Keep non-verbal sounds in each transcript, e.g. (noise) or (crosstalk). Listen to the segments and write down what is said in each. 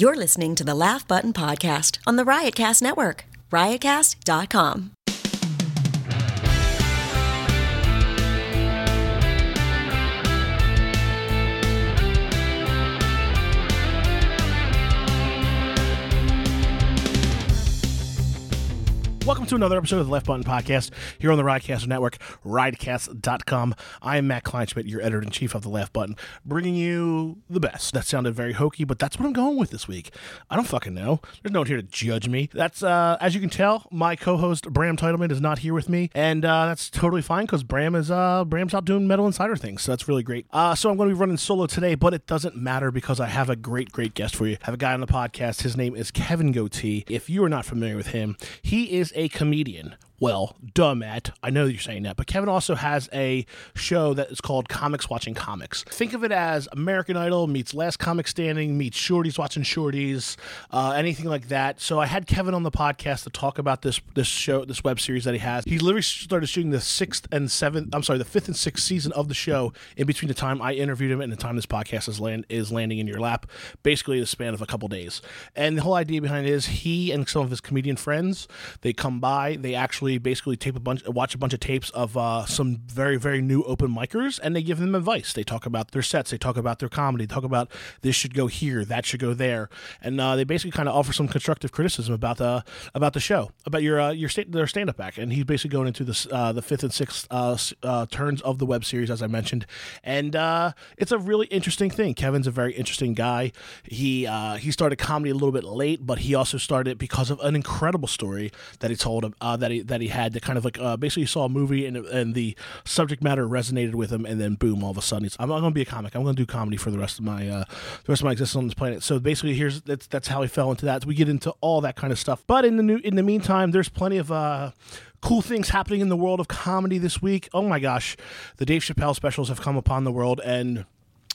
You're listening to the Laugh Button Podcast on the Riotcast Network, riotcast.com. Welcome to another episode of the Laugh Button Podcast here on the Riotcast Network, riotcast.com. I am Matt Kleinschmidt, your editor in chief of the Laugh Button, bringing you the best. That sounded very hokey, but that's what I'm going with this week. I don't fucking know. There's no one here to judge me. That's, uh, as you can tell, my co host Bram Teitelman is not here with me, and uh, that's totally fine because Bram is, uh, Bram's out doing Metal Insider things, so that's really great. Uh, so I'm going to be running solo today, but it doesn't matter because I have a great, great guest for you. I have a guy on the podcast. His name is Kevin Gootee. If you are not familiar with him, he is a comedian. Well, duh, Matt. I know you're saying that, but Kevin also has a show that is called Comics Watching Comics. Think of it as American Idol meets Last Comic Standing meets Shorties Watching Shorties, uh, anything like that. So I had Kevin on the podcast to talk about this this show, this web series that he has. He literally started shooting the sixth and seventh. I'm sorry, the fifth and sixth season of the show in between the time I interviewed him and the time this podcast is land is landing in your lap. Basically, the span of a couple days. And the whole idea behind it is he and some of his comedian friends they come by, they actually basically tape a bunch, watch a bunch of tapes of uh, some very very new open micers, and they give them advice. They talk about their sets, they talk about their comedy, they talk about this should go here, that should go there, and uh, they basically kind of offer some constructive criticism about the about the show, about your uh, your sta- their stand up act, and he's basically going into this uh, the fifth and sixth uh, uh, turns of the web series, as I mentioned, and uh, it's a really interesting thing. Kevin's a very interesting guy. He uh, he started comedy a little bit late, but he also started because of an incredible story that he told that he that he had that kind of like uh, basically saw a movie and and the subject matter resonated with him, and then boom, all of a sudden he's I'm not going to be a comic. I'm going to do comedy for the rest of my uh, the rest of my existence on this planet. So basically, here's that's that's how he fell into that. We get into all that kind of stuff, but in the new in the meantime, there's plenty of. Uh, Cool things happening in the world of comedy this week. Oh my gosh, the Dave Chappelle specials have come upon the world, and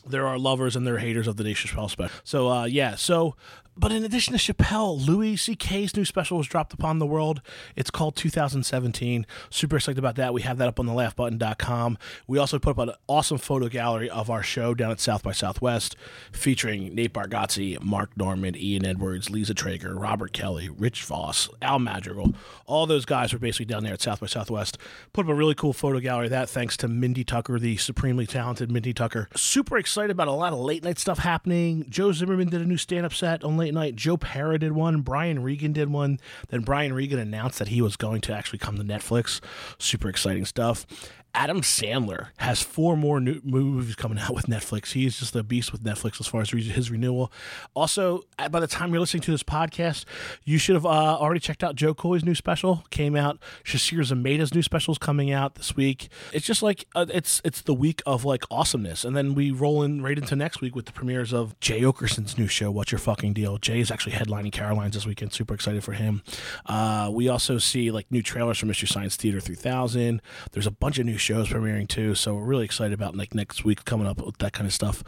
there are lovers and there are haters of the Dave Chappelle special. So uh, yeah, so but in addition to Chappelle, Louis C.K.'s new special was dropped upon the world. It's called 2017. Super excited about that. We have that up on the laughbutton.com. We also put up an awesome photo gallery of our show down at South by Southwest featuring Nate Bargatze, Mark Norman, Ian Edwards, Lisa Treyger, Robert Kelly, Rich Voss, Al Madrigal. All those guys were basically down there at South by Southwest. Put up a really cool photo gallery of that thanks to Mindy Tucker, the supremely talented Mindy Tucker. Super excited about a lot of late night stuff happening. Joe Zimmerman did a new stand up set on late night. Joe Pera did one. Brian Regan did one. Then Brian Regan announced that he was going to actually come to Netflix. Super exciting stuff. Adam Sandler has four more new movies coming out with Netflix. He is just a beast with Netflix as far as his renewal. Also, by the time you're listening to this podcast, you should have uh, already checked out Jo Koy's new special. Came out. Sasheer Zamata's new special is coming out this week. It's just like uh, it's it's the week of like awesomeness, and then we roll in right into next week with the premieres of Jay Oakerson's new show. What's your fucking deal? Jay is actually headlining Caroline's this weekend. Super excited for him. Uh, we also see like new trailers from Mystery Science Theater 3000. There's a bunch of new shows premiering too, so we're really excited about like next week coming up with that kind of stuff.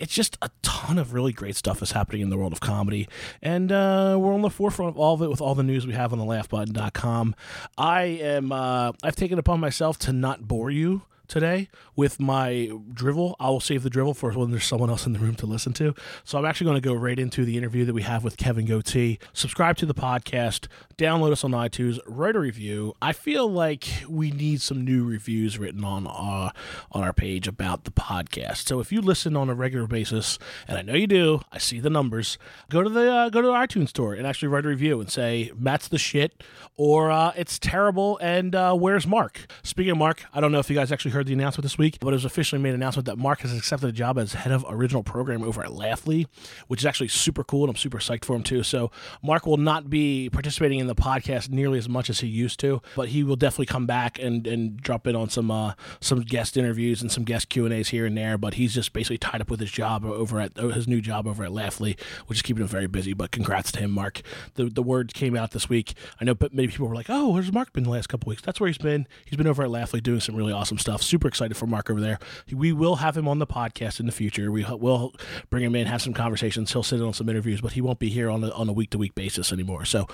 It's just a ton of really great stuff is happening in the world of comedy, and uh, we're on the forefront of all of it with all the news we have on the laughbutton.com. I am uh, I've taken upon myself to not bore you today with my drivel. I will save the drivel for when there's someone else in the room to listen to. So I'm actually going to go right into the interview that we have with Kevin Gootee. Subscribe to the podcast, download us on iTunes, write a review. I feel like we need some new reviews written on uh, on our page about the podcast. So if you listen on a regular basis, and I know you do, I see the numbers. Go to the uh, go to the iTunes store and actually write a review and say Matt's the shit or uh, it's terrible and uh, where's Mark? Speaking of Mark, I don't know if you guys actually heard heard the announcement this week, but it was officially made an announcement that Mark has accepted a job as head of original program over at Laughly, which is actually super cool, and I'm super psyched for him too. So Mark will not be participating in the podcast nearly as much as he used to, but he will definitely come back and, and drop in on some uh, some guest interviews and some guest Q and A's here and there. But he's just basically tied up with his job over at his new job over at Laughly, which is keeping him very busy. But congrats to him, Mark. The the word came out this week. I know, but many people were like, "Oh, where's Mark been the last couple weeks?" That's where he's been. He's been over at Laughly doing some really awesome stuff. Super excited for Mark over there. We will have him on the podcast in the future. We will bring him in, have some conversations. He'll sit in on some interviews, but he won't be here on a, on a week to week basis anymore. So,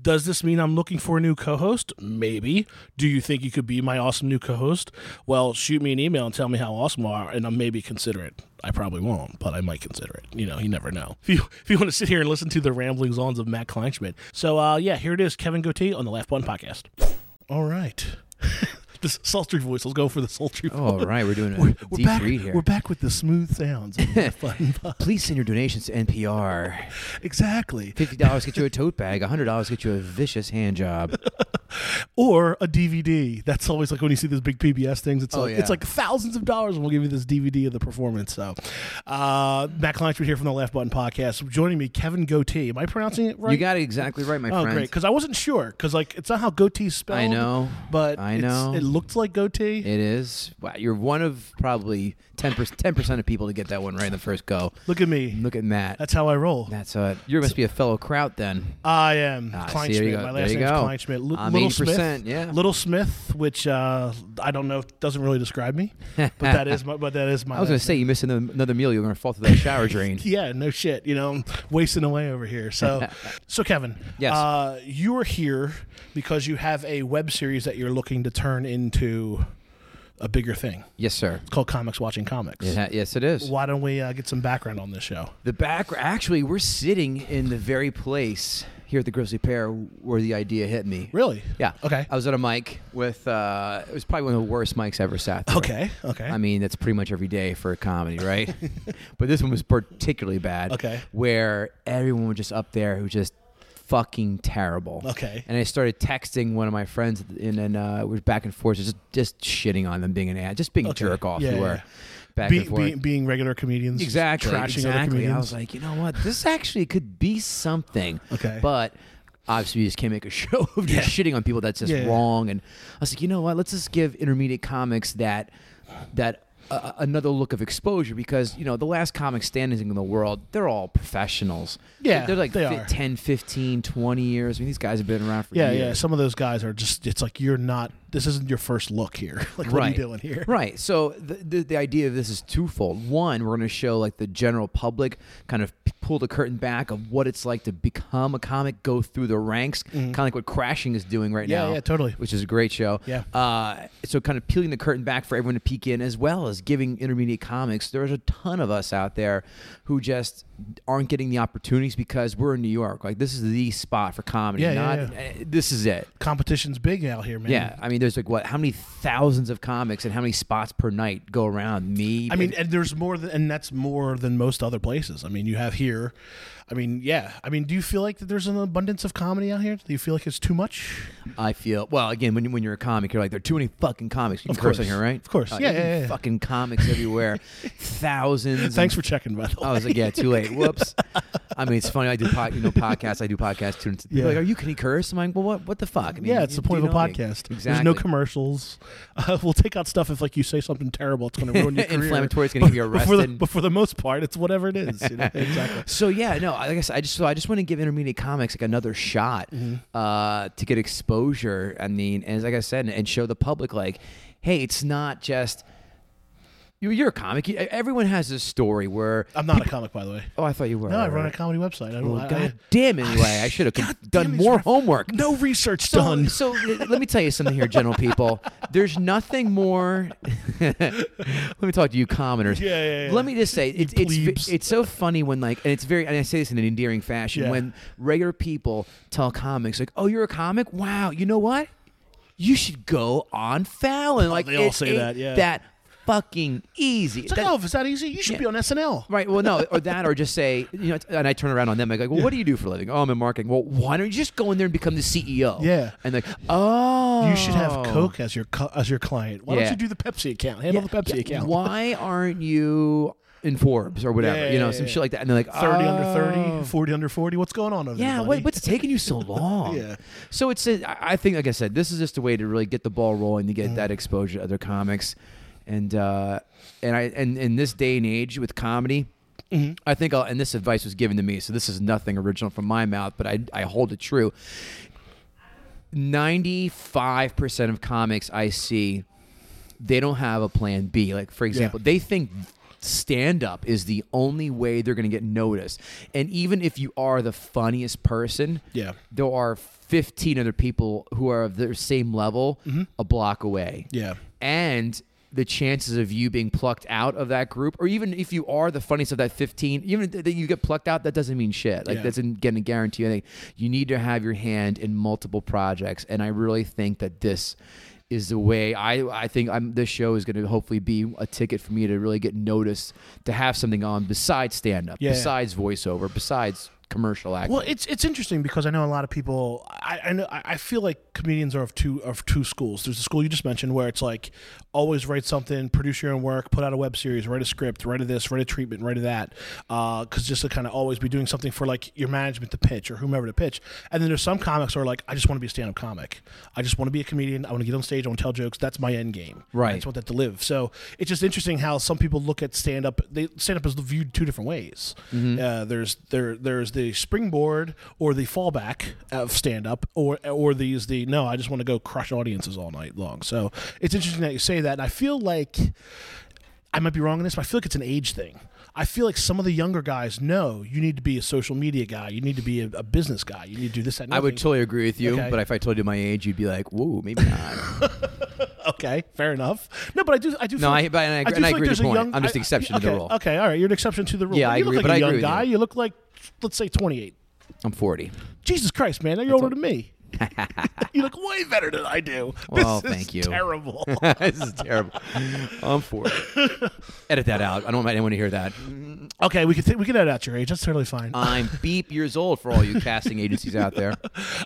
does this mean I'm looking for a new co-host? Maybe. Do you think you could be my awesome new co-host? Well, shoot me an email and tell me how awesome you are, and I'll maybe consider it. I probably won't, but I might consider it. You know, you never know. If you if you want to sit here and listen to the ramblings ons of Matt Kleinschmidt. So uh, yeah, here it is, Kevin Gootee on the Laugh Button Podcast. All right. (laughs) this sultry voice. Let's go for the sultry voice. All right, we're doing a We're, we're deep back, read here. We're back with the smooth sounds. of the (laughs) Button Pod. Please send your donations to NPR. exactly. Fifty dollars get you a (laughs) tote bag. hundred dollars get you a vicious hand job. (laughs) Or a DVD. That's always like when you see those big PBS things. It's Oh, like yeah. it's like thousands of dollars, and we'll give you this DVD of the performance. So, uh, Matt Kleinschmidt here from the Laugh Button Podcast. Joining me, Kevin Gootee. Am I pronouncing it right? You got it exactly right, my Oh, friend. Oh, great! Because I wasn't sure. Because like it's not how goatee's spelled. I know, but I know. it looked like goatee. It is. Wow, you're one of probably ten percent of people to get that one right in the first go. Look at me. Look at Matt. That's how I roll. That's uh, you must be a fellow Kraut then. I am Ah, see, Kleinschmidt. go. My last name's. Kleinschmidt. L- I'm Little 80%, Smith. yeah. Little Smith, which uh, I don't know, doesn't really describe me, but that is my. But that is (laughs) my. I was going to say you missed another, meal. You're going to fall through that shower (laughs) drain. Yeah, no shit. You know, I'm wasting away over here. So, (laughs) so Kevin, Yes. uh, you are here because you have a web series that you're looking to turn into a bigger thing. Yes, sir. It's called Comics Watching Comics. Yes, it is. Why don't we uh, get some background on this show? The back. Actually, we're sitting in the very place here at the Grisly Pear where the idea hit me. Really? Yeah. Okay. I was at a mic with. Uh, it was probably one of the worst mics I ever sat. Through. Okay. Okay. I mean, that's pretty much every day for a comedy, right? (laughs) but this one was particularly bad. Okay. Where everyone was just up there who just fucking terrible. Okay. And I started texting one of my friends, and then uh, we were back and forth, just just shitting on them, being an ad, just being Okay. jerk off. Yeah, yeah, were yeah. back Be, and forth. be, being regular comedians, exactly. trashing other exactly. comedians. I was like, you know what? This actually could be something. Okay. But obviously, you just can't make a (laughs) show of just shitting on people. That's just wrong. And I was like, you know what? Let's just give intermediate comics that that. Uh, another look of exposure because you know the last comic standings in the world they're all professionals Yeah, they're like they fi- 10 15 20 years i mean these guys have been around for yeah, years yeah. Some of those guys are just. It's like you're not. This isn't your first look here. (laughs) like, what are you doing here? Right. So the, the the idea of this is twofold. One, we're going to show like the general public kind of pull the curtain back of what it's like to become a comic, go through the ranks, kind of like what Crashing is doing right Mm-hmm. Yeah, now. yeah, totally. Which is a great show. Yeah. Uh, so kind of peeling the curtain back for everyone to peek in, as well as giving intermediate comics. There's a ton of us out there who just aren't getting the opportunities because we're in New York. Like this is the spot for comedy. Yeah, yeah, Not, yeah. eh, This is it. Competition's big out here, man. Yeah, I mean, there's like what? How many thousands of comics and how many spots per night go around? Me. I mean, and there's more than, and that's more than most other places. I mean, you have here. I mean, yeah. I mean, do you feel like that there's an abundance of comedy out here? Do you feel like it's too much? I feel well. Again, when you, when you're a comic, you're like, there are too many fucking comics. You Of curse course. on here, right? Of course. Uh, Yeah, yeah, yeah. Fucking comics everywhere, (laughs) thousands. Thanks and- for checking, by the way. I was like, yeah, too late. Whoops. (laughs) I mean, it's funny. I do pod, you know podcasts. I do podcasts too. Yeah. are like, are you can you curse? I'm like, well, what what the fuck? I mean, yeah, it's the point you of a like- podcast. Exactly. There's no commercials. (laughs) Uh, we'll take out stuff if like you say something terrible. It's going to ruin your career. Inflammatory, it's gonna get you But for the, arrested. but for the most part, it's whatever it is. You know? exactly. So yeah, no, I guess I just so I just want to give intermediate comics like another shot Mm-hmm. uh, to get exposure. I mean, and like I said, and show the public like, hey, it's not just you're a comic. You- Everyone has a story where. I'm not a comic, by the way. Oh, I thought you were. No, I run a comedy website. I don't. Well, I, God I, damn. Anyway, (laughs) I should have done damn, he's more right. homework. no research So, done. so l- let me tell you something here, general people. (laughs) There's nothing more. (laughs) let me talk to you, commoners. Yeah, yeah, yeah. Let me just say, it's it's plebes. it's so funny when like, and it's very, and I say this in an endearing fashion Yeah. when regular people tell comics like, "Oh, you're a comic? Wow, you know what? You should go on Fallon." Oh, like Oh, they all say that, yeah. That fucking easy. It's like, That- oh, if it's that easy, you should be on SNL. Right. Well, no, or that, or just say, you know, and I turn around on them. I go, well, what do you do for a living? Oh, I'm in marketing. Well, why don't you just go in there and become the CEO? Yeah. And like, oh, You should have Coke as your co- as your client. Why Yeah. don't you do the Pepsi account? Handle the Pepsi Yeah, account. Why aren't you in Forbes or whatever? Yeah, you know, yeah, some yeah. shit like that. And they're like, 30 under oh. 30, 40 under 40. What's going on over Yeah, there? what, what's taking you so (laughs) long? Yeah. So it's a, I I think, like I said, this is just a way to really get the ball rolling to get Mm. that exposure to other comics, and uh, and I and in this day and age with comedy. Mm-hmm. I think, I'll, and this advice was given to me, so this is nothing original from my mouth, but I, I hold it true. 95% of comics I see, they don't have a plan B. Like, for example, they think stand up is the only way they're going to get noticed. And even if you are the funniest person, Yeah. there are 15 other people who are of their same level a block away. Mm-hmm. Yeah. And the chances of you being plucked out of that group, or even if you are the funniest of that 15, even that you get plucked out, that doesn't mean shit. Like, Yeah. that's going to guarantee anything. You need to have your hand in multiple projects. And I really think that this is the way I I think I'm this show is going to hopefully be a ticket for me to really get noticed to have something on besides stand up Yeah. besides voiceover besides commercial acting Well, it's it's interesting because I know a lot of people. I I, know, I feel like comedians are of two of two schools. There's the school you just mentioned where it's like always write something, produce your own work, put out a web series, write a script, write a this, write a treatment, write a that, because just to kind of always be doing something for like your management to pitch or whomever to pitch. And then there's some comics who are like, I just want to be a stand up comic. I just want to be a comedian. I want to get on stage. I want to tell jokes. That's my end game. Right. I just want that to live. So it's just interesting how some people look at stand up. They stand up is viewed two different ways. Uh, there's there there's the springboard or the fallback of stand up, or or these the no. I just want to go crush audiences all night long. So it's interesting that you say that, and I feel like I might be wrong on this, but I feel like it's an age thing. I feel like some of the younger guys know you need to be a social media guy, you need to be a, a business guy, you need to do this. That, I would totally agree with you, Okay. but if I told you my age, you'd be like, "Whoa, maybe not." (laughs) Okay, fair enough. No, but I do. I do. No, I- but I agree- do and I feel like agree with there's your a point. young- I'm just the I- exception to the rule. Okay, all right, you're an exception to the rule. Yeah, But I you agree, look like but a I young agree guy. you. You look like, let's say, 28. I'm 40. Jesus Christ, man, you're older than me. (laughs) you look way better than I do. Well, this is thank you. Terrible. (laughs) this is terrible. I'm 40. (laughs) Edit that out. I don't want anyone to hear that. okay, we can th- we can edit out your age. That's totally fine. I'm beep years old for all you casting agencies out there.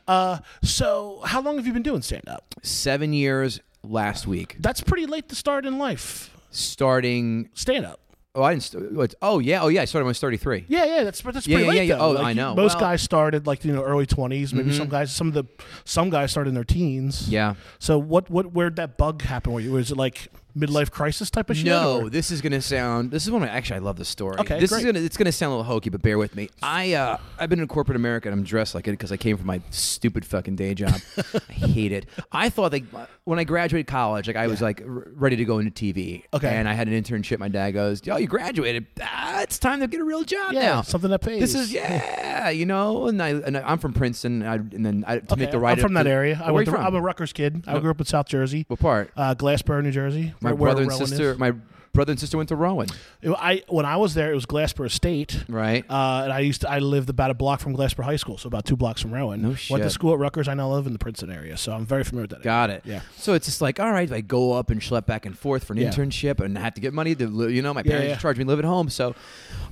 Uh, so how long have you been doing stand up? Seven years last week. That's pretty late to start in life. Starting. Stand up. Oh, I didn't. St- what- oh, yeah. Oh, yeah. I started when I was 33. Yeah, yeah, that's that's Yeah, pretty yeah, late. yeah, yeah. though. Oh, Like, I know. Most Well- Mm-hmm. guys started like you know early twenties. Maybe some guys, some of the some guys started in their teens. Yeah. So what what where'd that bug happen? Where you was it like midlife crisis type of shit? No, or- this is gonna sound. This is one of my. Actually, I love the story. Okay, this great. is gonna. It's gonna sound a little hokey, but bear with me. I uh, I've been in corporate America and I'm dressed like it because I came from my stupid fucking day job. I (laughs) hate it. I thought like when I graduated college, like I was like r- ready to go into TV. Okay. And I had an internship. My dad goes, "Yo, you graduated. Ah, it's time to get a real job yeah, now." something that pays. This is yeah, (laughs) you know, and I and I, I'm from Princeton, and, I, and then I, to Okay, make the right. I'm from that area. I went from. I'm a Rutgers kid. I grew up in South Jersey, what part? uh, Glassboro, New Jersey. My where brother and sister. is. My brother and sister went to Rowan. I when I was there, it was Glassboro State. Right. Uh, and I used to, I lived about a block from Glassboro High School, so about two blocks from Rowan. No shit. Went to school at Rutgers. I now live in the Princeton area, so I'm very familiar with that. Got it. Yeah. So it's just like, all right, I go up and schlep back and forth for an Yeah. internship and I have to get money to, you know, my parents yeah. charged me to live at home. So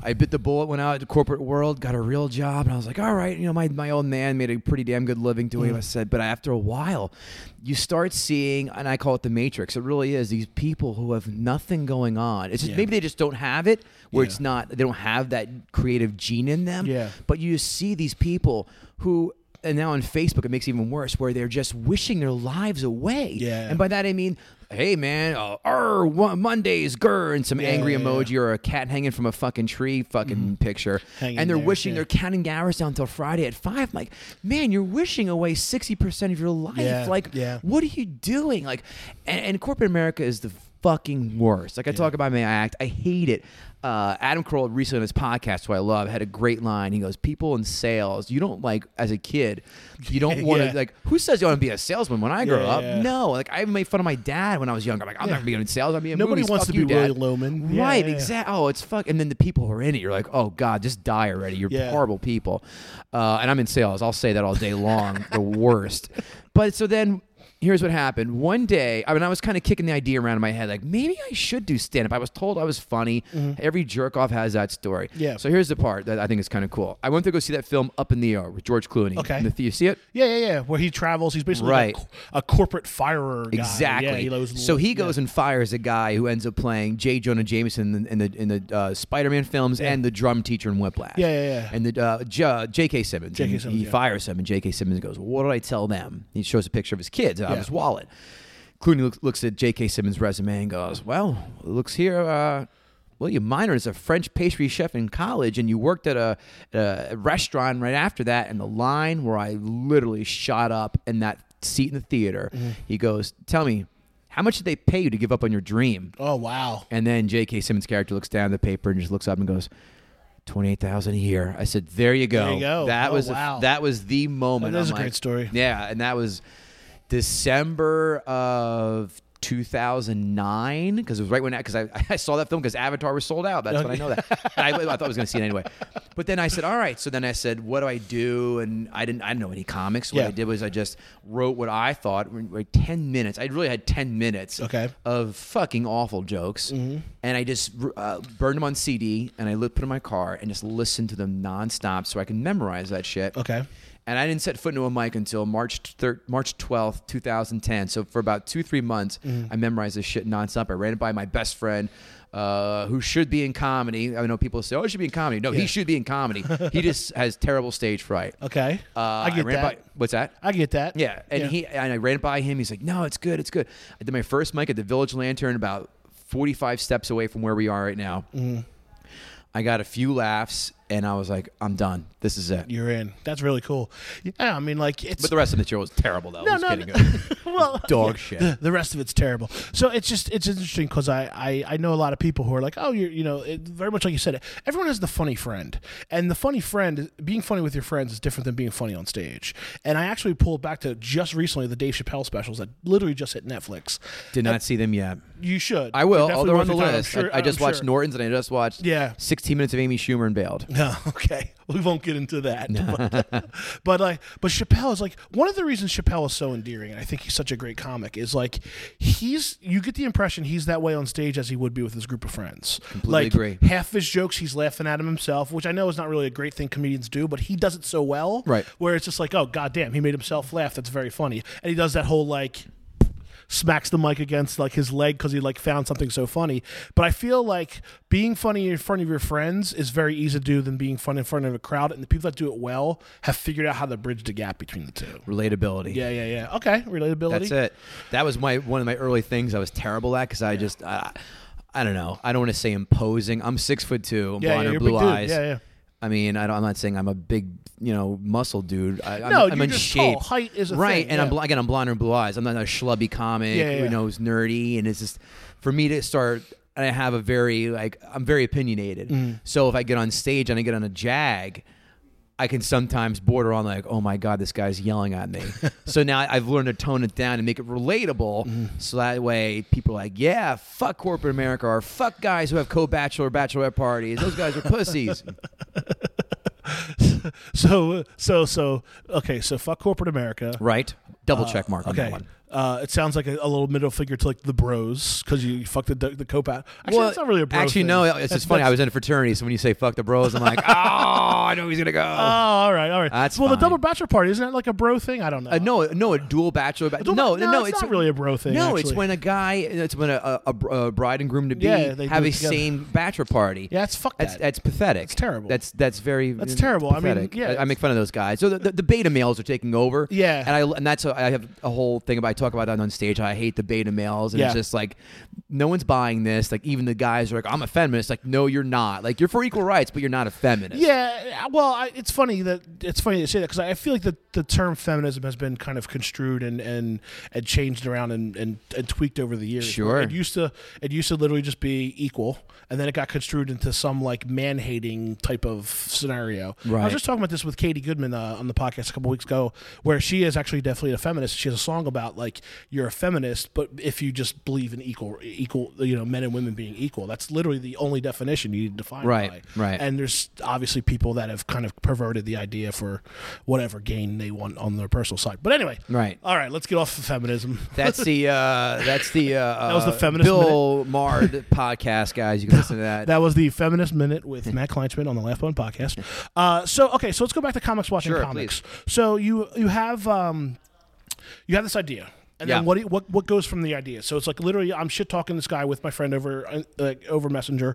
I bit the bullet, went out to the corporate world, got a real job, and I was like, all right, you know, my, my old man made a pretty damn good living doing Mm. it. I said, but after a while, you start seeing, and I call it the matrix. It really is these people who have nothing going on. It's just Yeah. maybe they just don't have it, where Yeah. it's not, they don't have that creative gene in them. Yeah. But you see these people who, and now on Facebook, it makes it even worse, where they're just wishing their lives away. Yeah. And by that I mean, hey man, uh, er, Monday's grr, and some Yeah, angry yeah, Mm-hmm. emoji or a cat hanging from a fucking tree fucking picture. Hanging and they're there, wishing yeah. they're counting hours down until Friday at five. I'm like, man, you're wishing away sixty percent of your life. Yeah, like, yeah. what are you doing? Like, and, and corporate America is the fucking worst. Like I talk about my act, I hate it. Uh, Adam Carolla recently on his podcast, who I love, had a great line. He goes, "People in sales, you don't like as a kid, you don't (laughs) want to Yeah. like. Who says you want to be a salesman when I grow Yeah, up? yeah. No, like I made fun of my dad when I was younger. I'm like, I'm not gonna be in sales. I'm being Nobody movies. wants Fuck to you, be Dad. Willy Loman. Right? Exactly. Oh, it's fuck. And then the people who are in it, you're like, oh god, just die already. You're horrible people. Uh, and I'm in sales. I'll say that all day long. the worst. (laughs) But so then here's what happened. One day, I mean, I was kind of kicking the idea around in my head, like maybe I should do stand up. I was told I was funny. Every jerk off has that story. Mm-hmm. Yeah. So here's the part that I think is kind of cool. I went to go see that film Up in the Air with George Clooney. Okay. The, you see it? Yeah, yeah, yeah. Where he travels, he's basically Right. like a, a corporate firer guy. Exactly. Yeah, he knows- so he yeah. goes and fires a guy who ends up playing J. Jonah Jameson in the in the, the uh, Spider-Man films and the drum teacher in Whiplash. Yeah, yeah, yeah. And the uh, J- J.K. Simmons. J.K. Simmons, He yeah. fires him, and J.K. Simmons goes, "What did I tell them?" He shows a picture of his kids out Yeah. of his wallet. Clooney looks, looks at J.K. Simmons' resume and goes, "Well, looks here." Uh, well, you minored as a French pastry chef in college, and you worked at a, a restaurant right after that. And the line where I literally shot up in that seat in the theater, Mm-hmm. he goes, "Tell me, how much did they pay you to give up on your dream?" Oh wow. And then J.K. Simmons' character looks down at the paper and just looks up and goes, Twenty-eight thousand a year. I said, "There you go. There you go. That Oh, was wow. that was the moment. That is I'm a great story. Yeah, and that was December of 2009 because it was right when because I, (laughs) I saw that film because Avatar was sold out. That's when I know that. I, I thought I was going to see it anyway. But then I said, "All right." So then I said, "What do I do?" And I didn't. I didn't know any comics. What Yeah. I did was I just wrote what I thought. Like ten minutes. I really had ten minutes Okay. of fucking awful jokes, and I just uh, burned them on CD and I put them in my car and just listened to them nonstop so I can memorize that shit. Okay. And I didn't set foot into a mic until March thir- March twelfth, two thousand ten. So for about two three months, I memorized this shit nonstop. I ran it by my best friend. Uh, who should be in comedy? I know people say, "Oh, he should be in comedy." No, Yeah. he should be in comedy. he just (laughs) has terrible stage fright. Okay. Uh, I get ran that. By, what's that? I get that. Yeah, and Yeah. he and I ran it by him. He's like, "No, it's good, it's good." I did my first mic at the Village Lantern, about forty-five steps away from where we are right now. Mm-hmm. I got a few laughs, and I was like, "I'm done. This is it." You're in. That's really cool. Yeah, I mean, like it's But the rest of the show was terrible, though. No, It was no, no. good. (laughs) (laughs) well, Dog yeah, shit. The, the rest of it's terrible. So it's just it's interesting because I, I I know a lot of people who are like, oh, you're you know, it, very much like you said. Everyone has the funny friend, and the funny friend, being funny with your friends is different than being funny on stage. And I actually pulled back to just recently the Dave Chappelle specials that literally just hit Netflix. Did not see them yet. You should. I will. They're Oh, definitely they're on the worth time. List. sure- I, I just I'm watched sure. Norton's, and I just watched Yeah. 16 minutes of Amy Schumer and bailed. No, (laughs) okay. We won't get into that. But, (laughs) but like but Chappelle is like one of the reasons Chappelle is so endearing, and I think he's such a great comic, is like he's you get the impression he's that way on stage as he would be with his group of friends. Completely like agree. half his jokes he's laughing at him himself, which I know is not really a great thing comedians do, but he does it so well. Right. Where it's just like, oh goddamn, he made himself laugh. That's very funny. And he does that whole like smacks the mic against like his leg because he like found something so funny. But I feel like being funny in front of your friends is very easy to do than being funny in front of a crowd. And the people that do it well have figured out how to bridge the gap between the two. Relatability. Yeah, yeah, yeah. Okay, relatability. That's it. That was my one of my early things I was terrible at because I just I, I don't know. I don't want to say imposing. I'm six foot two, Yeah, blonde yeah, or blue dude. eyes. Yeah, yeah. I mean, I don't, I'm not saying I'm a big, you know, muscle dude. I, I'm, No, I'm you're in just shape. tall. Height is a right, thing, and I'm bl- again, I'm blonde and blue eyes. I'm not a schlubby comic, Yeah, yeah, you yeah. know, who's nerdy, and it's just for me to start. And I have a very like I'm very opinionated. Mm. So if I get on stage and I get on a jag, I can sometimes border on like, oh my god, this guy's yelling at me. (laughs) so now I've learned to tone it down and make it relatable, so so that way people are like, yeah, fuck corporate America or fuck guys who have co-bachelor bachelorette parties. Those guys are pussies. (laughs) So, so, so, okay, so fuck corporate America. right? Double check mark on Okay. that one. Uh, it sounds like a, a little middle figure to like the bros because you fuck the the cope out. Actually, well, that's not really a bro. actually, thing. no. It's That's- just funny. I was in a fraternity, so when you say "fuck the bros," I'm like, (laughs) "Oh, I know he's gonna go." Oh, all right, all right. That's well, the double bachelor party isn't that like a bro thing? I don't know. Uh, no, no, a dual bachelor. Ba- dual no, no, no, no, it's not really a bro thing, No, it's when a guy, it's when a, a, a bride and groom to be Yeah, have a together. same bachelor party. Yeah, it's fuck That's that. that's pathetic. It's terrible. That's that's very That's uh, terrible. I mean, yeah, I, I make fun of those guys. So the, the, the beta males are taking over. Yeah. and I and that's a, I have a whole thing about I talk about that on stage. I hate the beta males, and Yeah. it's just like no one's buying this. Like even the guys are like, I'm a feminist. Like no, you're not. Like you're for equal rights, but you're not a feminist. Yeah, well, I, it's funny that it's funny to say that because I feel like the, the term feminism has been kind of construed and and, and changed around and, and, and tweaked over the years. Sure. it used to it used to literally just be equal, and then it got construed into some like man hating type of scenario. Right. I was just talking about this with Katie Goodman uh, on the podcast a couple weeks ago, where she is actually definitely a feminist. She has a song about like you're a feminist, but if you just believe in equal equal, you know, men and women being equal, that's literally the only definition you need to define. Right, by. right. And there's obviously people that have kind of perverted the idea for whatever gain they want on their personal side. But anyway, Right. All right, let's get off of feminism. That's the uh, that's the uh, (laughs) That was the uh, feminist Bill (laughs) Mard podcast, guys. You can listen to that. (laughs) That was the Feminist Minute with Matt Kleinschmidt on the Laugh Button podcast. Uh, so okay, so let's go back to comics watching Sure, comics. So you you have um, you have this idea. And Yeah. then what, do you- what what goes from the idea? So it's like literally, I'm shit talking this guy with my friend over uh, like over Messenger.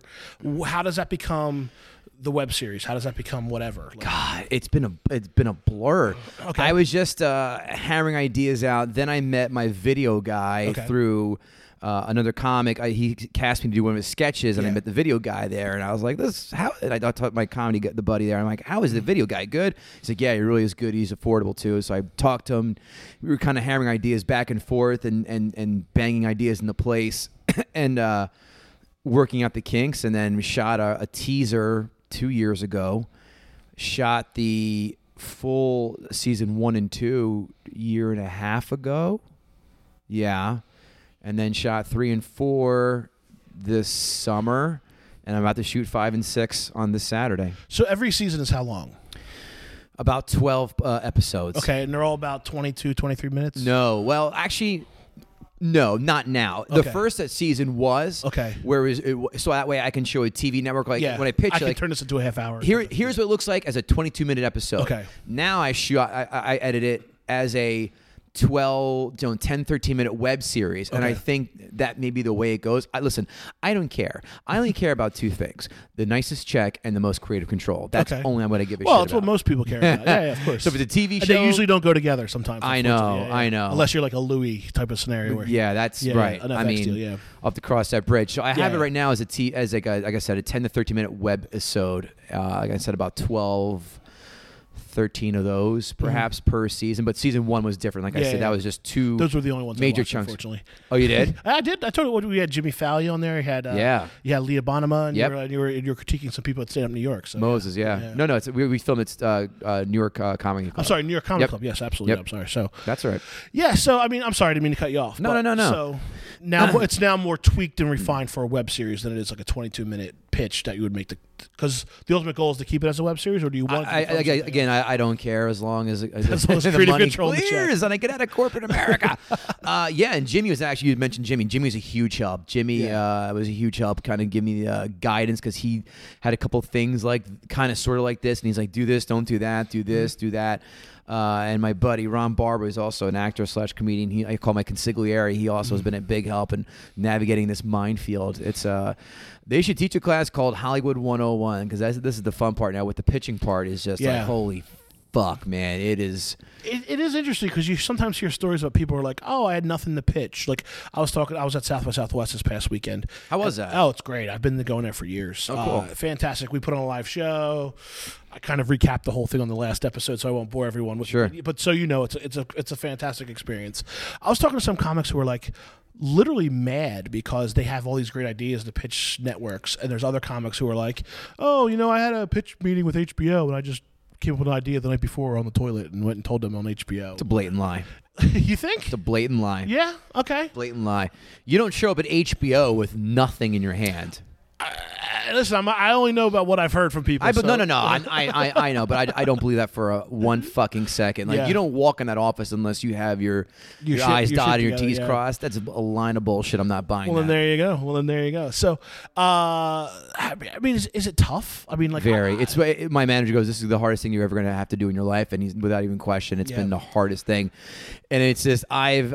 How does that become the web series? How does that become whatever? Like, God, it's been a it's been a blur. Okay. I was just uh, hammering ideas out. Then I met my video guy Okay. through uh, another comic. I, he cast me to do one of his sketches, and I met the video guy there. And I was like, "This how?" And I taught my comedy the buddy there. I'm like, "How is the video guy good?" He's like, "Yeah, he really is good. He's affordable too." So I talked to him. We were kind of hammering ideas back and forth, and and and banging ideas into place, (coughs) and. uh working out the kinks and then shot a, a teaser two years ago shot the full season one and two year and a half ago yeah and then shot three and four this summer and i'm about to shoot five and six on this saturday so every season is how long? about 12 uh, episodes Okay, and they're all about 22, 23 minutes. No, well, actually, no, not now. The Okay. first that season was Okay. Where is it, so that way I can show a TV network like yeah. when I pitch I it, can like turn this into a half hour. here here's what it looks like as a 22 minute episode. Okay. Now I shoot I, I I edit it as a 12 you know, 10 13 minute web series and i think that may be the way it goes i listen i don't care i only care about two things the nicest check and the most creative control that's Okay. only i'm going to give a Well, that's what most people care about. Yeah, yeah, of (laughs) course. So if it's a TV And show- they usually don't go together. Sometimes. I know. Yeah, yeah. I know. Unless you're like a Louis type of scenario. Where Yeah, that's right. I mean, deal, yeah. Have to cross that bridge. So I have it right now as a t as like a, like I said, a ten to thirteen minute web episode. Uh, like I said, about 12, 13 of those perhaps per season. But season one was different. Like I Mm-hmm. Said, yeah. that was just two. Those were the only ones. Major watched, chunks. Unfortunately. Oh, you did? (laughs) I did. I told you we had Jimmy Fallon on there. He had uh, Yeah. You had Leah Bonnema, and Yep. you, were, and you were you were critiquing some people at Stand Up New York. So Moses, yeah. Yeah. No, no, it's we, we filmed it uh, uh, New York uh, Comedy Club. I'm sorry, New York Comic Yep. Club. Yes, absolutely. Yep. I'm sorry. So That's all right. yeah. So I mean, I'm sorry. I didn't mean to cut you off. No, but- no, no, no. So now (clears throat) it's now more tweaked and refined for a web series than it is like a 22 minute pitch that you would make the because the ultimate goal is to keep it as a web series, or do you want? I, I, again, again, I, I don't care as long as, (laughs) As long as (laughs) the money control the clears and I get out of corporate America. (laughs) uh, yeah, and Jimmy was actually you mentioned Jimmy. Jimmy was a huge help. Jimmy Yeah. uh, was a huge help, kind of give me uh, guidance because he had a couple things like kind of sort of like this, and he's like, do this, don't do that, do this, Mm-hmm. do that. Uh, and my buddy Ron Barber is also an actor slash comedian. He I call my consigliere. He also has been a big help in navigating this minefield. It's uh, they should teach a class called Hollywood 101 because this is the fun part now. With the pitching part is just Yeah. like holy fuck, man. It is. it, it is interesting because you sometimes hear stories about people who are like, "Oh, I had nothing to pitch." Like I was talking, I was at South by Southwest this past weekend. How was And- that? Oh, it's great. I've been going there for years. Oh, cool. Uh, fantastic. We put on a live show. I kind of recapped the whole thing on the last episode, so I won't bore everyone with. Sure. But so you know, it's a, it's a it's a fantastic experience. I was talking to some comics who were like literally mad because they have all these great ideas to pitch networks and there's other comics who are like oh you know i had a pitch meeting with hbo and i just came up with an idea the night before on the toilet and went and told them on hbo It's a blatant lie. (laughs) you think It's a blatant lie. yeah. Okay. Blatant lie. You don't show up at HBO with nothing in your hand. Uh, listen, I'm, I only know about what I've heard from people. I but so- no no no I, (laughs) I I I know but I, I don't believe that for a one fucking second like Yeah. you don't walk in that office unless you have your Your your, shit- eyes your dotted your T's yeah. crossed that's a line of bullshit I'm not buying Well, then there you go. Well, then there you go. So, uh, I mean- is, is it tough? I mean, like Very. I- It's it- my manager goes. This is the hardest thing you're ever going to have to do in your life, and he's without even question. It's Yeah. been the hardest thing, and it's just I've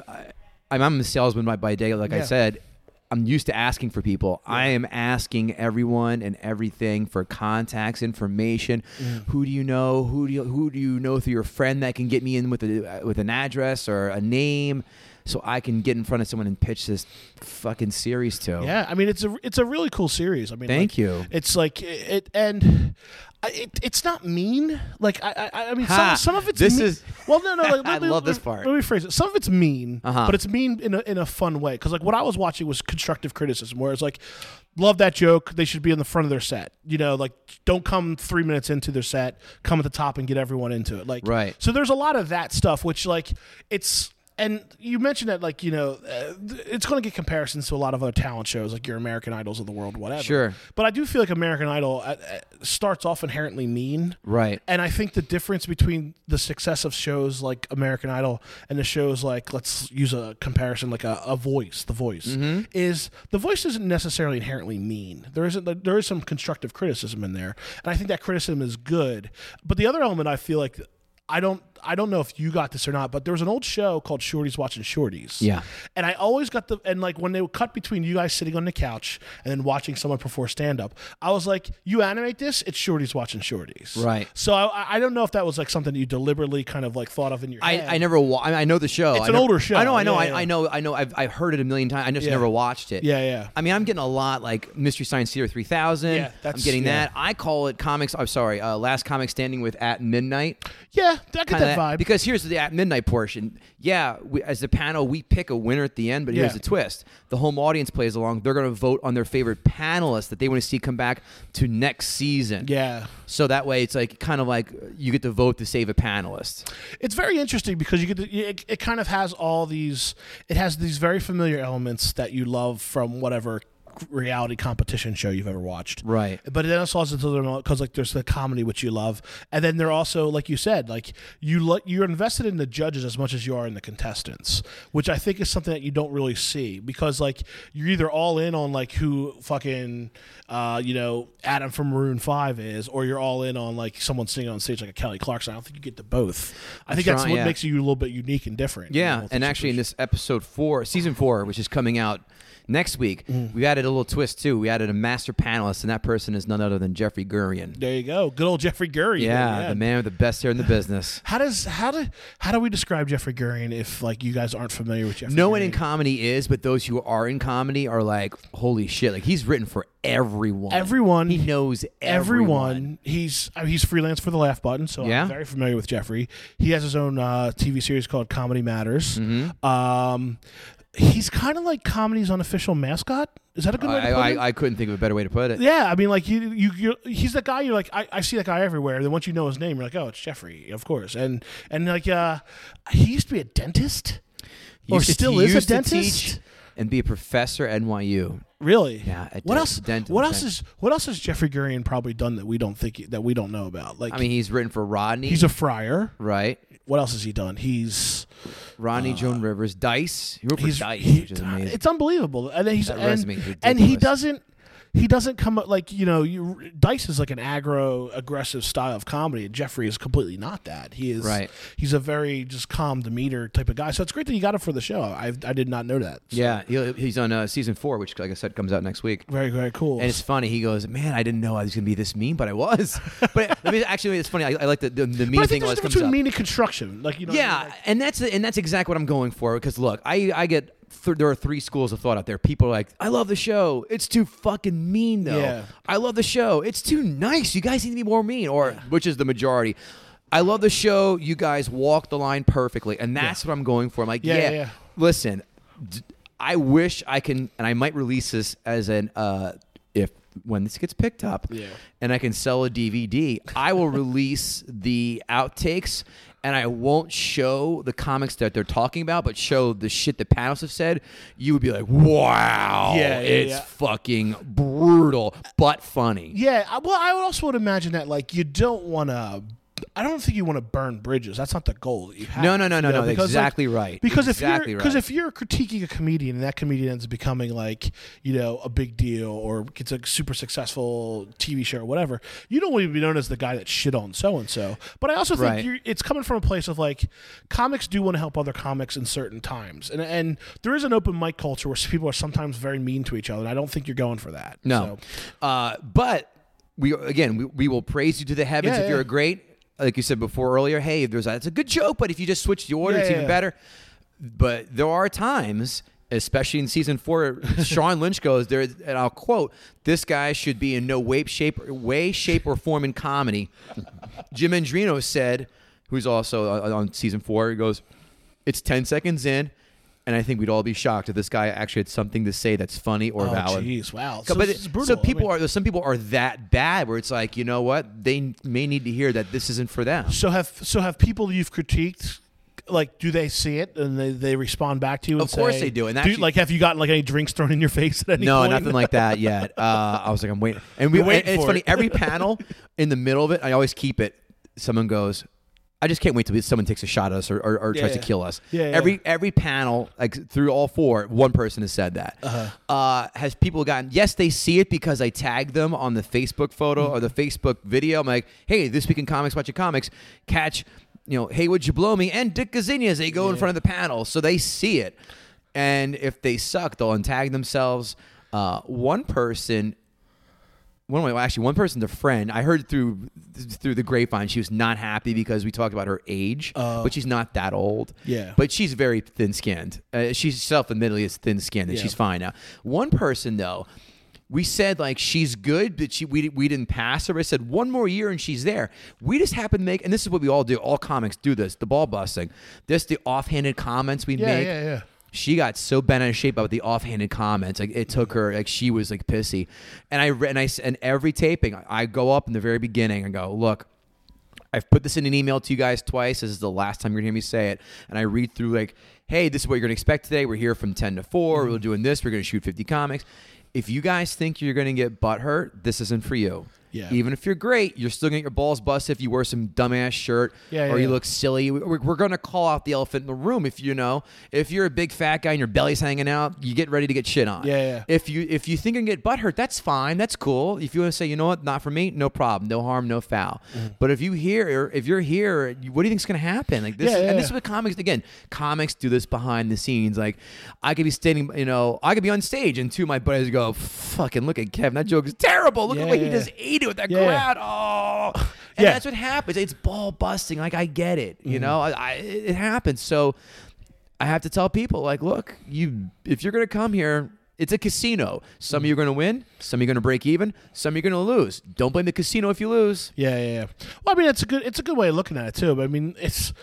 I'm, I'm a salesman by, by day. Like. I said, I'm used to asking for people. I am asking everyone and everything for contacts, information. Mm. Who do you know? Who do you who do you know through your friend that can get me in with a with an address or a name, so I can get in front of someone and pitch this fucking series to. Yeah, I mean, it's a it's a really cool series. I mean, Thank like, you. It's like it, and it, it's not mean. Like I, I, I mean, Ha! some, some of it's This mean. is- well, no, no. Like, I (laughs) let me- love this part. Let me phrase it. Some of it's mean, Uh-huh. but it's mean in a in a fun way. Because like what I was watching was constructive criticism, where it's like, love that joke. They should be in the front of their set. You know, like don't come three minutes into their set. Come at the top and get everyone into it. Like Right. So there's a lot of that stuff, which like it's and you mentioned that like you know uh, th- it's going to get comparisons to a lot of other talent shows like your American Idols of the world, whatever. Sure. But I do feel like American Idol uh, uh, starts off inherently mean. Right. And I think the difference between the success of shows like American Idol and the shows like let's use a comparison like a, a Voice, The Voice, Mm-hmm. is The Voice isn't necessarily inherently mean. There isn't there is some constructive criticism in there, and I think that criticism is good. But the other element I feel like I don't I don't know if you got this or not, but there was an old show called Shorties Watching Shorties. Yeah. And I always got the and like when they would cut between you guys sitting on the couch and then watching someone perform stand up, I was like, you animate this, it's Shorties watching Shorties. Right. So I, I don't know if that was like something that you deliberately kind of like thought of in your I, head. I never. Wa- I, mean, I know the show. It's I an never- older show. I know. I know. Yeah, I, yeah. I know. I know. I've, I've heard it a million times. I just Yeah. never watched it. Yeah, yeah. I mean, I'm getting a lot like Mystery Science Theater 3000. Yeah, I'm that's- getting yeah. that. I call it comics. I'm sorry. Uh, Last Comic Standing with At Midnight. Yeah, get Kinda that vibe. Because here's the At Midnight portion. Yeah, we, as the panel, we pick a winner at the end, but here's Yeah. the twist: the home audience plays along. They're going to vote on their favorite panelist that they want to see come back to next season. yeah. So that way, it's like kind of like you get to vote to save a panelist. It's very interesting because you get to, it, it kind of has all these it has these very familiar elements that you love from whatever reality competition show you've ever watched. Right. But then also also because like there's the comedy which you love, and then they're also like you said like you lo- you're invested in the judges as much as you are in the contestants, which I think is something that you don't really see because like you're either all in on like who fucking uh, you know Adam from Maroon Five is, or you're all in on like someone singing on stage like a Kelly Clarkson. I don't think you get to both. I think That's that's right, what yeah. makes you a little bit unique and different. you Yeah, know, and actually, in this episode four, season four, which is coming out next week, Mm. we added a little twist too. We added a master panelist, and that person is none other than Jeffrey Gurian. there you go, good old Jeffrey Gurian. Yeah, the man with the best hair in the business. (laughs) How does how do how do we describe Jeffrey Gurian if like you guys aren't familiar with Jeffrey? No one in comedy is, but those who are in comedy are like, holy shit! Like he's written for everyone. Everyone- He knows everyone. everyone. He's I mean, he's freelance for the Laugh Button, so Yeah. I'm very familiar with Jeffrey. He has his own uh, TV series called Comedy Matters. Mm-hmm. Um, he's kind of like comedy's unofficial mascot. Is that a good way to I, put it? I, I couldn't think of a better way to put it. yeah, I mean, like you, you, you're, he's that guy. You're like, I, I see that guy everywhere. Then once you know his name, you're like, oh, it's Jeffrey, of course. And and like, uh, he used to be a dentist, He or used to- still is a used to dentist. teach and be a professor at NYU. Really? Yeah, a What else? dental what else tech. is what else has Jeffrey Gurian probably done that we don't think that we don't know about? Like, I mean, he's written for Rodney. he's a friar. right. What else has he done? He's Rodney uh, Joan Rivers, Dice. He wrote for he's Dice, he- which is amazing. It's unbelievable, and then he's That and, and he doesn't. He doesn't come up like you know. You, Dice is like an aggro, aggressive style of comedy, and Jeffrey is completely not that. He is Right. He's a very just calm demeanor type of guy. So it's great that you got him for the show. I I did not know that. So, yeah, he's on uh, season four, which, like I said, comes out next week. very very cool. And it's funny. He goes, "Man, I didn't know I was gonna be this mean, but I was." (laughs) but I mean, actually, it's funny. I, I like the the, the mean I thing think there's a difference between mean and construction. Like you know, what I yeah, mean? Like- and that's and that's exactly what I'm going for. Because look, I I get th- there are three schools of thought out there. People are like, "I love the show. It's too fucking mean, though." Yeah. I love the show. It's too nice. You guys need to be more mean, or which is the majority. I love the show. You guys walk the line perfectly, and that's what I'm going for. I'm like, Yeah, yeah, yeah, yeah. listen, d- I wish I can, and I might release this as an uh, if when this gets picked up, Yeah. and I can sell a DVD, I will (laughs) release the outtakes. And I won't show the comics that they're talking about, but show the shit the panels have said. You would be like, "Wow, Yeah, yeah, it's yeah. fucking brutal, but funny." Yeah, well, I would also would imagine that like you don't want to. I don't think you want to burn bridges. That's not the goal that you have. No, no, no, no, no, because, like, exactly right. Because Exactly if you're because right. if you're critiquing a comedian and that comedian ends up becoming like you know a big deal or gets a super successful TV show or whatever, you don't want to be known as the guy that shit on so and so. But I also think Right. you're, it's coming from a place of like comics do want to help other comics in certain times, and and there is an open mic culture where people are sometimes very mean to each other. And I don't think you're going for that. No, So, uh, but we again we, we will praise you to the heavens Yeah, if you're a great, like you said before earlier. Hey, there's a, it's a good joke, but if you just switch the order, Yeah, it's yeah, even yeah. better. But there are times. Especially in season four, (laughs) Sean Lynch goes there, and I'll quote: "This guy should be in no way, shape, way, shape, or form in comedy." (laughs) Jim Andrino said, who's also on, on season four, he goes, "It's ten seconds in, and I think we'd all be shocked if this guy actually had something to say that's funny or oh valid." jeez, wow. So, but this it- brutal. so I people mean- are some people are that bad where it's like you know what they may need to hear that this isn't for them. So have so have people you've critiqued like do they see it and they, they respond back to you? And Of course say- they do, and do, actually- like have you gotten like any drinks thrown in your face at any No, point? nothing like that yet. (laughs) Uh, I was like, I'm waiting, and we. And it's funny. it. Every (laughs) panel in the middle of it, I always keep it. Someone goes, I just can't wait till someone takes a shot at us or, or, or tries to kill us. Yeah, yeah. Every every panel, like through all four, one person has said that. Uh-huh. uh has people gotten? Yes, they see it because I tagged them on the Facebook photo or the Facebook video. I'm like, hey, this week in comics, watching comics, catch. You know, hey, would you blow me? And Dick Gazzini as they go in front of the panel, so they see it. And if they suck, they'll untag themselves. Uh, one person one well, actually one person's a friend. I heard through through the grapevine she was not happy because we talked about her age, but she's not that old. Yeah. but she's very thin skinned. Uh, she's self admittedly is thin skinned, and Yeah. she's fine now. One person though. We said like she's good, but she we, we didn't pass her. I said one more year and she's there. We just happen to make, and this is what we all do. All comics do this. The ball busting. This the offhanded comments we Yeah, make yeah, yeah. She got so bent out of shape about the offhanded comments. Like it took her, like she was like pissy. And I and I and every taping, I- go up in the very beginning and go, look. I've put this in an email to you guys twice. This is the last time you're gonna hear me say it. And I read through like, hey, this is what you're gonna expect today. We're here from 10 to 4. Mm-hmm. We're doing this. We're gonna shoot 50 comics. If you guys think you're gonna get butthurt, this isn't for you. Yeah. Even if you're great, you're still gonna get your balls busted if you wear some dumbass shirt Yeah, or yeah, you yeah. look silly. We're, to call out the elephant in the room. If you know, if you're a big fat guy and your belly's hanging out, you get ready to get shit on. Yeah, yeah. If you if you think you can get butt hurt, that's fine. That's cool. If you want to say, you know what, not for me, no problem, no harm, no foul. Mm-hmm. But if you hear, if you're here, what do you think's going to happen? Like this, and this is what comics again. Comics do this behind the scenes. Like I could be standing, you know, I could be on stage, and two of my buddies go, "Fucking look at Kevin, that joke is terrible. Look at way he just ate it with that Yeah. crowd. Oh, and Yeah. that's what happens. It's ball busting. Like I get it. Mm-hmm. You know, I, I, it happens. So I have to tell people, like, look, you if you're gonna come here. It's a casino. Some of you are going to win. Some you are going to break even. Some you are going to lose. Don't blame the casino if you lose. Yeah, yeah, yeah. Well, I mean, it's a good it's a good way of looking at it too. But I mean, it's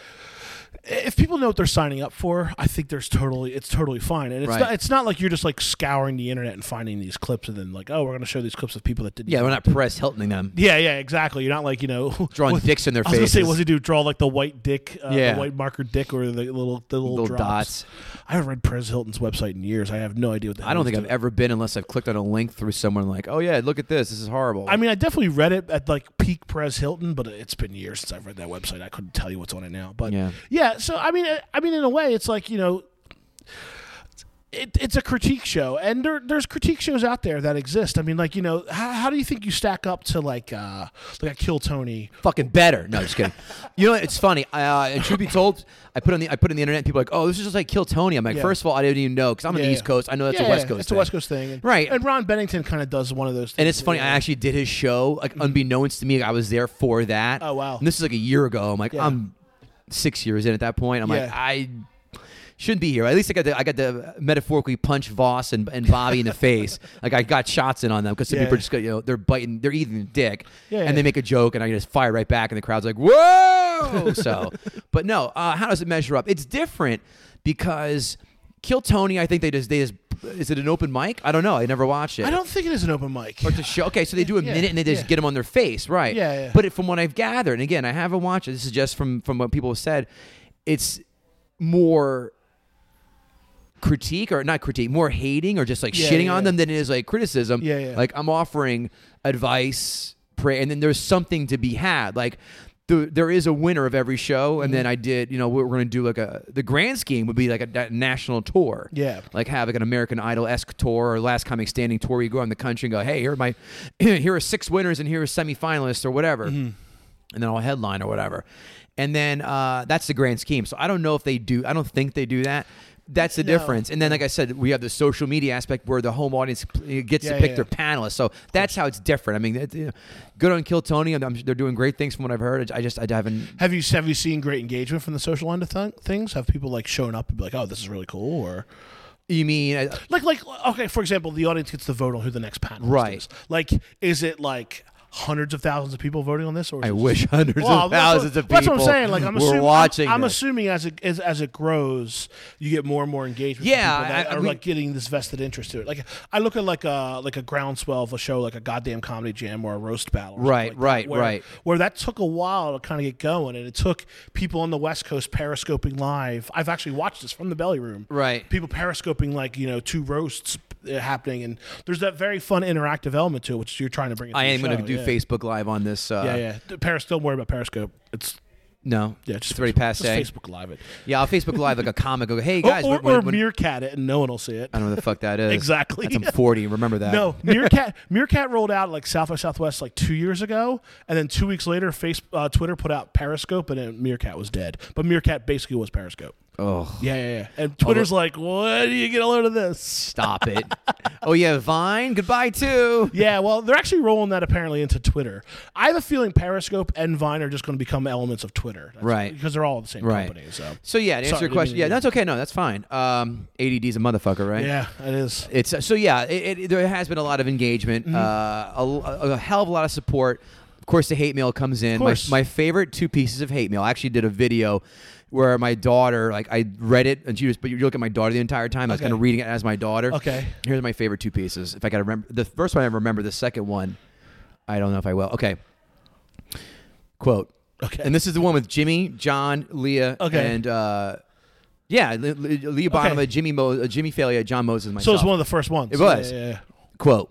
if people know what they're signing up for, I think there's totally it's totally fine. And it's Right. not it's not like you're just like scouring the internet and finding these clips and then like, oh, we're going to show these clips of people that didn't. Yeah, we're not Perez Hiltoning them. Yeah, yeah, exactly. You're not like you know (laughs) Drawing what- (laughs) dicks in their I was gonna say, faces. what's he do? Draw like the white dick, uh, Yeah. the white marker dick, or the little the little, Little dots. I haven't read Perez Hilton's website in years. I have no idea what. The I don't think I've ever been unless I've clicked on a link through someone like, oh yeah, look at this. This is horrible. I mean, I definitely read it at like peak Perez Hilton, but it's been years since I've read that website. I couldn't tell you what's on it now. But Yeah. yeah. So I mean, I mean, in a way, it's like you know, it, it's a critique show, and there, there's critique shows out there that exist. I mean, like you know, how, how do you think you stack up to like uh like a Kill Tony? fucking better. No, just kidding. (laughs) you know, it's funny. Uh, and truth be told, I put on the I put on the internet. and People are like, oh, this is just like Kill Tony. I'm like, Yeah. first of all, I didn't even know because I'm on Yeah, the East yeah. Coast. I know that's Yeah, a West yeah, Coast. It's thing. a West Coast thing, and, Right. And Ron Bennington kind of does one of those. things. And it's funny. I actually did his show, like unbeknownst to me. I was there for that. Oh, wow. And this is like a year ago. I'm like, Yeah. I'm six years in at that point. I'm like, I shouldn't be here. At least I got to, I got to metaphorically punch Voss and, and Bobby in the face. (laughs) Like I got shots in on them because some Yeah. people are just go, you know they're biting, they're eating the dick, Yeah, and yeah. they make a joke, and I just fire right back, and the crowd's like, whoa. so, (laughs) but no, uh, how does it measure up? It's different because Kill Tony. I think they just they just is it an open mic? I don't know. I never watched it. I don't think it is an open mic. Or to show. Okay, so they do a Yeah, minute and they just yeah. get them on their face, right? Yeah, yeah. But it, from what I've gathered, and again, I haven't watched it. This is just from from what people have said. It's more critique or not critique, more hating or just like Yeah, shitting on them than it is like criticism. Yeah, yeah. Like I'm offering advice, pray, and then there's something to be had. Like. The, there is a winner of every show, and Mm-hmm. then I did. You know, we're going to do like a the grand scheme would be like a, na- national tour Yeah. like have like an American Idol esque tour or Last Comic Standing tour. Where you go around the country and go, hey, here are my, (clears throat) here are six winners and here are semifinalists or whatever, Mm-hmm. and then I'll headline or whatever, and then uh, that's the grand scheme. So I don't know if they do. I don't think they do that. That's the No. difference. And then, like I said, we have the social media aspect where the home audience gets Yeah, to pick yeah, their panelists. So that's how it's different. I mean, it, you know, good on Kill Tony. I'm, they're doing great things from what I've heard. I just I haven't Have you have you seen great engagement from the social end of th- things? Have people like shown up and be like, "Oh, this is really cool," or You mean uh, like like okay, for example, the audience gets to vote on who the next panelist Right. is. Like, is it like hundreds of thousands of people voting on this? Or I wish hundreds Well, of thousands what, of That's what I'm saying. Like I'm assuming, watching. I'm, I'm assuming as it as, as it grows, you get more and more engagement. Yeah, people that I- I are mean- like getting this vested interest to it. Like I look at like a like a groundswell of a show, like a goddamn comedy jam or a roast battle. or something Right, that, right, where, right. Where that took a while to kind of get going, and it took people on the West Coast periscoping live. I've actually watched this from the belly room. Right. People periscoping like you know two roasts happening, and there's that very fun interactive element to it, which you're trying to bring. I am going to do yeah. Facebook Live on this. Uh, Yeah, yeah. Paris, don't worry about Periscope. It's No, yeah, just it's already Facebook- passe. Just Facebook Live it. Yeah, I'll Facebook Live like a comic. Go, hey (laughs) guys, or, or when- Meerkat it, and no one will see it. I don't know what the fuck that is. Exactly. That's, I'm (laughs) 40. Remember that? No, Meerkat. Meerkat rolled out like South by Southwest like two years ago, and then two weeks later, Face uh, Twitter put out Periscope, and then Meerkat was dead. But Meerkat basically was Periscope. Oh, Yeah, yeah, yeah. And Twitter's like, "What do you get a load of this?" stop it. (laughs) oh yeah, Vine. Goodbye too. Yeah, well, they're actually rolling that apparently into Twitter. I have a feeling Periscope and Vine are just going to become elements of Twitter, That's- Right. Because they're all the same Right. company. So, So yeah, to answer Sorry, your didn't question, mean yeah, that's okay. No, that's fine. Um, ADD's a motherfucker, right? yeah, it is. It's uh, so yeah. It, it, there has been a lot of engagement, Mm-hmm. uh, a, a hell of a lot of support. Of course, the hate mail comes in. My, course. my favorite two pieces of hate mail. I actually did a video where my daughter, like, I read it, and she was, but you look at my daughter the entire time. I was Okay. kind of reading it as my daughter. Okay. Here's my favorite two pieces. If I got to remember, the first one I remember. The second one, I don't know if I will. Okay. Quote. Okay. And this is the one with Jimmy, John, Leah, Okay. and uh, yeah, Le- Le- Leah Bonnema. Jimmy, Mo- uh, Jimmy Failla, John Moses, and So myself. it's one of the first ones. It was. Yeah, yeah, yeah. Quote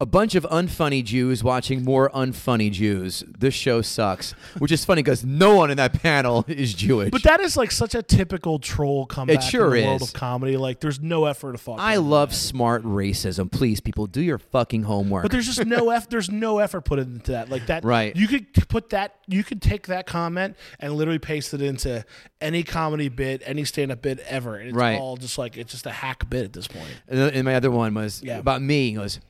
A bunch of unfunny Jews watching more unfunny Jews. This show sucks. Which is funny because no one in that panel (laughs) is Jewish. But that is like such a typical troll comeback sure in the world is. of comedy. Like, there's no effort of thought. I love that. smart racism. Please, people, do your fucking homework. But there's just no eff- There's no effort put into that. Like that. Right. You could put that. You could take that comment and literally paste it into any comedy bit, any stand-up bit ever, and it's Right. all just like it's just a hack bit at this point. and, my other one was Yeah. about me. He goes,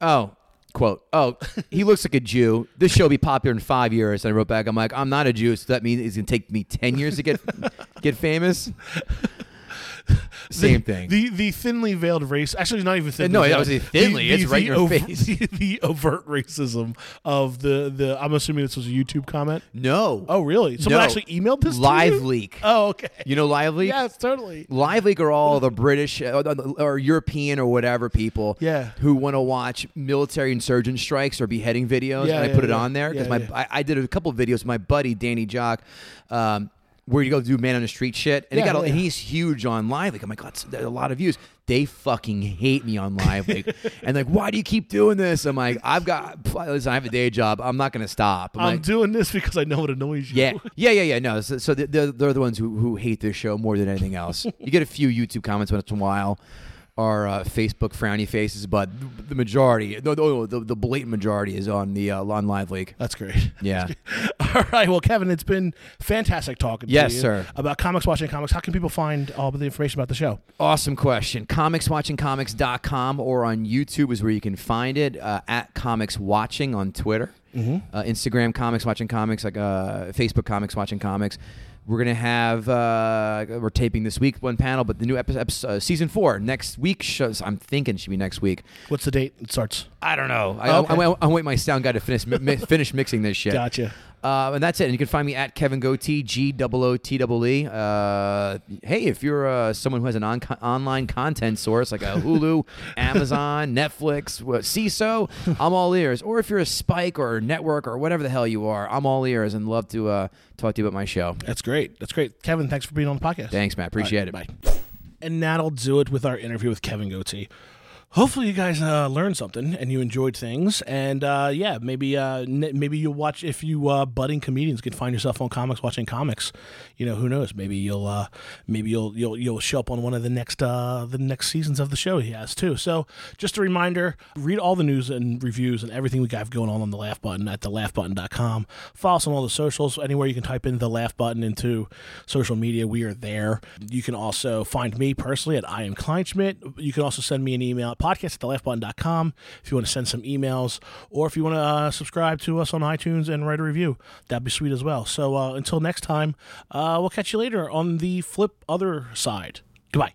oh, quote, oh, (laughs) he looks like a Jew. This show will be popular in five years. And I wrote back, I'm like, I'm not a Jew, so that means it's going to take me 10 years to get (laughs) get famous? (laughs) Same thing. The the thinly veiled race. Actually, not even thinly. No, veiled. was a thinly, it's right in your face. (laughs) The, the overt racism of the the. I'm assuming this was a YouTube comment. no. Oh, really? Someone No. actually emailed this. Live leak. Oh, okay. You know Live Leak? Yes, totally. Live Leak are all the British uh, or European or whatever people Yeah. who want to watch military insurgent strikes or beheading videos. Yeah, and I yeah, put it yeah. on there because my. I, I did a couple videos with my buddy Danny Jock. Um, where you go do man on the street shit, and, Yeah, got a, and he's huge on Live Leak. I'm like, God, there's a lot of views. They fucking hate me on Live Leak, (laughs) and like, why do you keep doing this? I'm like, I've got, listen, I have a day job. I'm not gonna stop. I'm I'm like, doing this because I know it annoys you. yeah, yeah, yeah, yeah. No, so, so they're, they're the ones who, who hate this show more than anything else. you get a few YouTube comments once in a while, or uh, Facebook frowny faces, but the majority, the, the, the, the blatant majority, is on the uh, on Live Leak. That's great. (laughs) Yeah. (laughs) All right. Well, Kevin, it's been fantastic talking Yes, to you sir. about comics, watching comics. How can people find all of the information about the show? Awesome question. ComicsWatchingComics.com or on YouTube is where you can find it. Uh, at Comics Watching on Twitter, uh, Instagram Comics Watching Comics, like uh, Facebook Comics Watching Comics. We're gonna have uh, we're taping this week one panel, but the new episode, uh, season four next week shows. I'm thinking should be next week. What's the date? It starts. I don't know. I, Okay. I, I, I wait my sound guy to finish mi- finish mixing this shit. Gotcha. Uh, and that's it. And you can find me at Kevin Gootee, G O O T E E. Uh, hey, if you're uh, someone who has an on- online content source like a (laughs) Hulu, Amazon, Netflix, what, Seeso, I'm all ears. Or if you're a Spike or a network or whatever the hell you are, I'm all ears and love to uh, talk to you about my show. That's great. That's great. Kevin, thanks for being on the podcast. Thanks, Matt. Appreciate right, it. Bye. And that'll do it with our interview with Kevin Gootee. Hopefully, you guys uh, learned something and you enjoyed things. And uh, yeah, maybe uh, n- maybe you'll watch if you uh, budding comedians can find yourself on comics watching comics. You know, who knows? Maybe you'll uh, maybe you'll you'll you'll show up on one of the next uh, the next seasons of the show he has too. So just a reminder: read all the news and reviews and everything we got going on on the Laugh Button at thelaughbutton.com. Follow us on all the socials. Anywhere you can type in the Laugh Button into social media, we are there. You can also find me personally at I am Kleinschmidt. You can also send me an email at podcast at thelaughbutton.com if you want to send some emails or if you want to uh, subscribe to us on iTunes and write a review. That'd be sweet as well. So uh, until next time, uh, we'll catch you later on the flip other side. Goodbye.